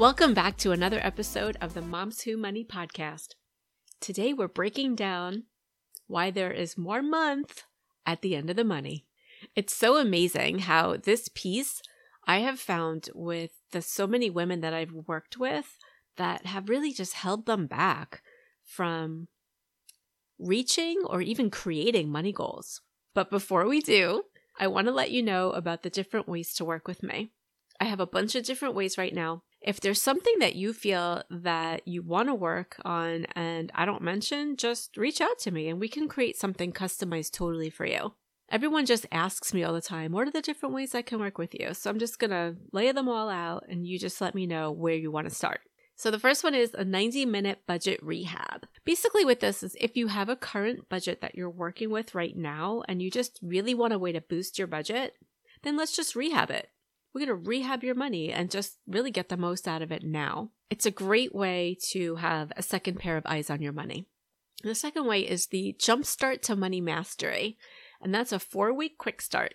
Welcome back to another episode of the Moms Who Money podcast. Today we're breaking down why there is more month at the end of the money. It's so amazing how this piece I have found with the so many women that I've worked with that have really just held them back from reaching or even creating money goals. But before we do, I want to let you know about the different ways to work with me. I have a bunch of different ways right now if there's something that you feel that you want to work on and I don't mention, just reach out to me and we can create something customized totally for you. Everyone just asks me all the time, what are the different ways I can work with you? So I'm just going to lay them all out and you just let me know where you want to start. So the first one is a 90 minute budget rehab. Basically, with this is if you have a current budget that you're working with right now and you just really want a way to boost your budget, then let's just rehab it. We're going to rehab your money and just really get the most out of it now. It's a great way to have a second pair of eyes on your money. And the second way is the Jumpstart to Money Mastery. And that's a four week quick start.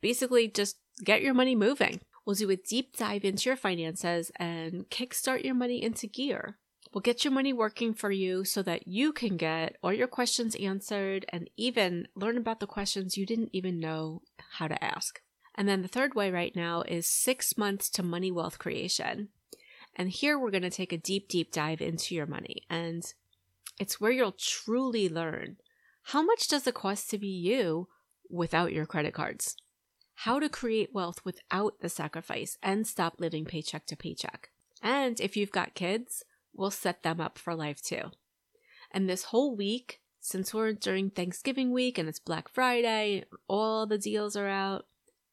Basically, just get your money moving. We'll do a deep dive into your finances and kickstart your money into gear. We'll get your money working for you so that you can get all your questions answered and even learn about the questions you didn't even know how to ask. And then the third way right now is six months to money wealth creation. And here we're going to take a deep, deep dive into your money. And it's where you'll truly learn how much does it cost to be you without your credit cards? How to create wealth without the sacrifice and stop living paycheck to paycheck. And if you've got kids, we'll set them up for life too. And this whole week, since we're during Thanksgiving week and it's Black Friday, all the deals are out,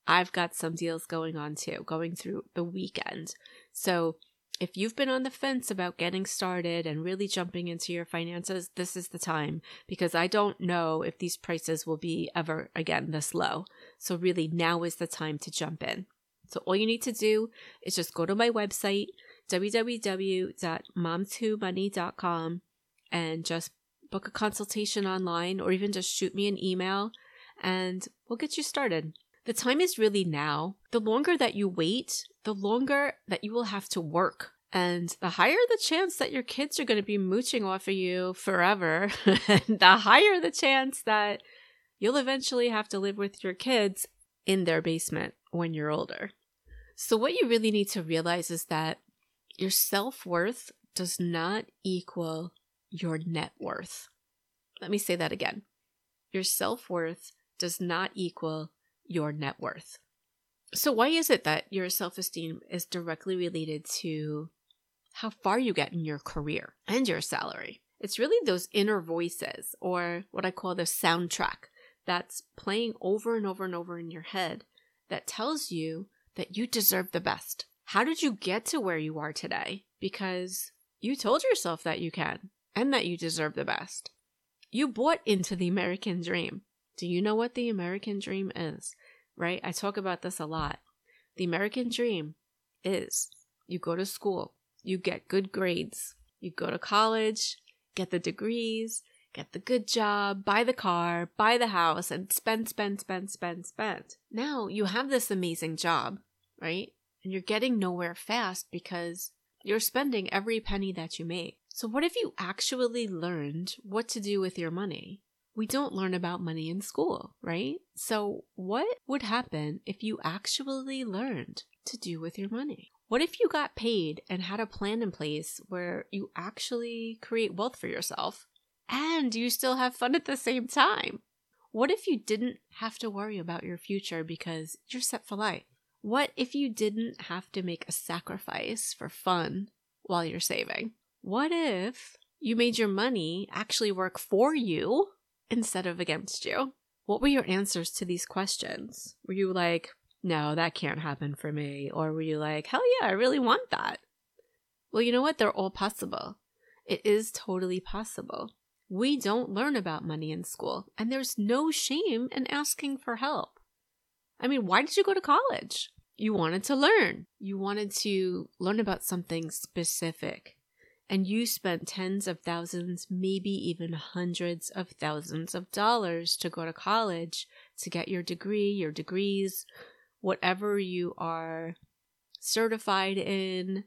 I've got some deals going on too, going through the weekend. So if you've been on the fence about getting started and really jumping into your finances, this is the time because I don't know if these prices will be ever again this low. So, really, now is the time to jump in. So, all you need to do is just go to my website, www.momswhomoney.com, and just book a consultation online or even just shoot me an email and we'll get you started. The time is really now. The longer that you wait, the longer that you will have to work. And the higher the chance that your kids are going to be mooching off of you forever, the higher the chance that you'll eventually have to live with your kids in their basement when you're older. So, what you really need to realize is that your self worth does not equal your net worth. Let me say that again. Your self worth does not equal your net worth. So, why is it that your self esteem is directly related to how far you get in your career and your salary? It's really those inner voices, or what I call the soundtrack, that's playing over and over and over in your head that tells you that you deserve the best. How did you get to where you are today? Because you told yourself that you can and that you deserve the best. You bought into the American dream. Do you know what the American dream is? Right? I talk about this a lot. The American dream is you go to school, you get good grades, you go to college, get the degrees, get the good job, buy the car, buy the house, and spend, spend, spend, spend, spend. Now you have this amazing job, right? And you're getting nowhere fast because you're spending every penny that you make. So, what if you actually learned what to do with your money? We don't learn about money in school, right? So, what would happen if you actually learned to do with your money? What if you got paid and had a plan in place where you actually create wealth for yourself and you still have fun at the same time? What if you didn't have to worry about your future because you're set for life? What if you didn't have to make a sacrifice for fun while you're saving? What if you made your money actually work for you instead of against you. What were your answers to these questions? Were you like, no, that can't happen for me? Or were you like, hell yeah, I really want that? Well, you know what? They're all possible. It is totally possible. We don't learn about money in school, and there's no shame in asking for help. I mean, why did you go to college? You wanted to learn. You wanted to learn about something specific. And you spent tens of thousands, maybe even hundreds of thousands of dollars to go to college to get your degree, your degrees, whatever you are certified in,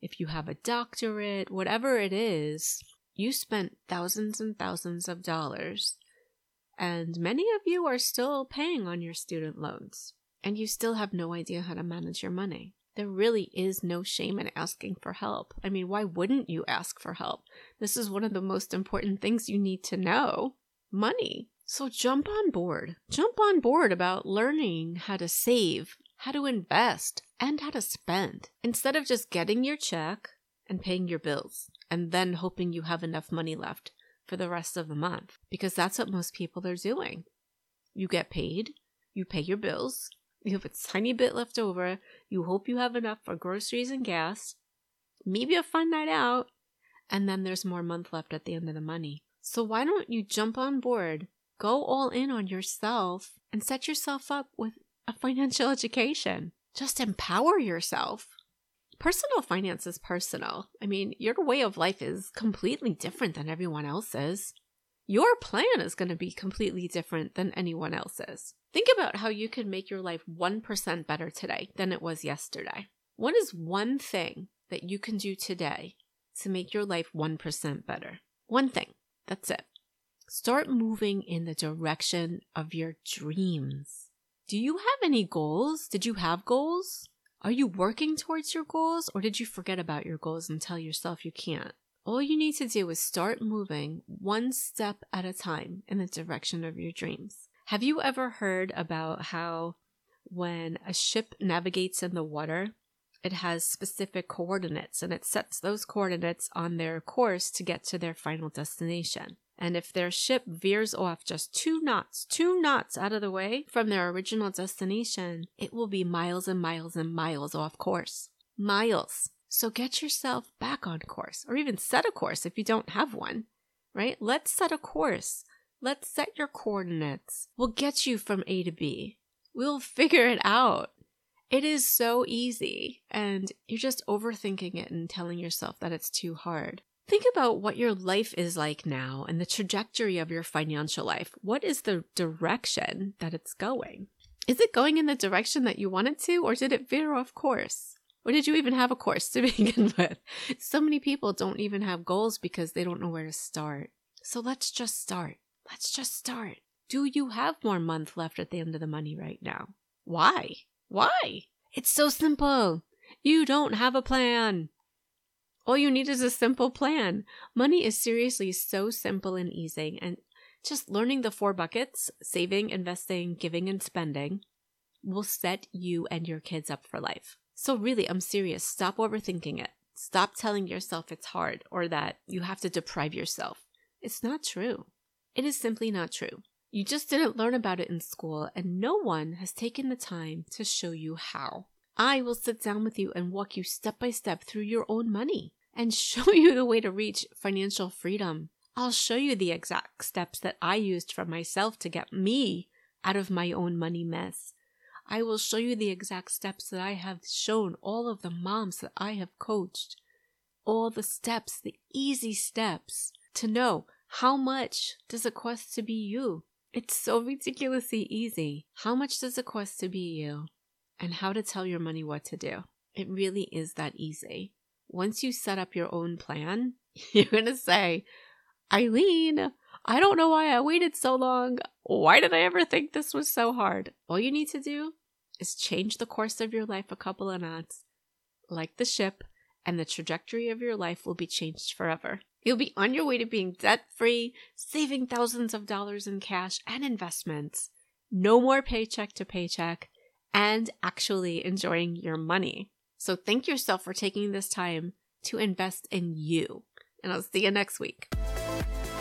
if you have a doctorate, whatever it is, you spent thousands and thousands of dollars. And many of you are still paying on your student loans, and you still have no idea how to manage your money. There really is no shame in asking for help. I mean, why wouldn't you ask for help? This is one of the most important things you need to know money. So jump on board. Jump on board about learning how to save, how to invest, and how to spend instead of just getting your check and paying your bills and then hoping you have enough money left for the rest of the month because that's what most people are doing. You get paid, you pay your bills, you have a tiny bit left over, you hope you have enough for groceries and gas, maybe a fun night out, and then there's more month left at the end of the money. So why don't you jump on board, go all in on yourself, and set yourself up with a financial education? Just empower yourself. Personal finance is personal. I mean, your way of life is completely different than everyone else's. Your plan is going to be completely different than anyone else's. Think about how you can make your life 1% better today than it was yesterday. What is one thing that you can do today to make your life 1% better? One thing. That's it. Start moving in the direction of your dreams. Do you have any goals? Did you have goals? Are you working towards your goals or did you forget about your goals and tell yourself you can't? All you need to do is start moving one step at a time in the direction of your dreams. Have you ever heard about how when a ship navigates in the water, it has specific coordinates and it sets those coordinates on their course to get to their final destination? And if their ship veers off just two knots, two knots out of the way from their original destination, it will be miles and miles and miles off course. Miles. So get yourself back on course or even set a course if you don't have one, right? Let's set a course. Let's set your coordinates. We'll get you from A to B. We'll figure it out. It is so easy, and you're just overthinking it and telling yourself that it's too hard. Think about what your life is like now and the trajectory of your financial life. What is the direction that it's going? Is it going in the direction that you want it to, or did it veer off course? Or did you even have a course to begin with? So many people don't even have goals because they don't know where to start. So let's just start. Let's just start. Do you have more month left at the end of the money right now? Why? Why? It's so simple. You don't have a plan. All you need is a simple plan. Money is seriously so simple and easy, and just learning the four buckets saving, investing, giving, and spending will set you and your kids up for life. So, really, I'm serious. Stop overthinking it. Stop telling yourself it's hard or that you have to deprive yourself. It's not true. It is simply not true. You just didn't learn about it in school, and no one has taken the time to show you how. I will sit down with you and walk you step by step through your own money and show you the way to reach financial freedom. I'll show you the exact steps that I used for myself to get me out of my own money mess. I will show you the exact steps that I have shown all of the moms that I have coached. All the steps, the easy steps to know how much does it cost to be you? It's so ridiculously easy. How much does it cost to be you? And how to tell your money what to do. It really is that easy once you set up your own plan, you're going to say, Eileen, I don't know why I waited so long. Why did I ever think this was so hard? All you need to do is change the course of your life a couple of knots, like the ship, and the trajectory of your life will be changed forever. You'll be on your way to being debt free, saving thousands of dollars in cash and investments, no more paycheck to paycheck, and actually enjoying your money. So thank yourself for taking this time to invest in you. And I'll see you next week.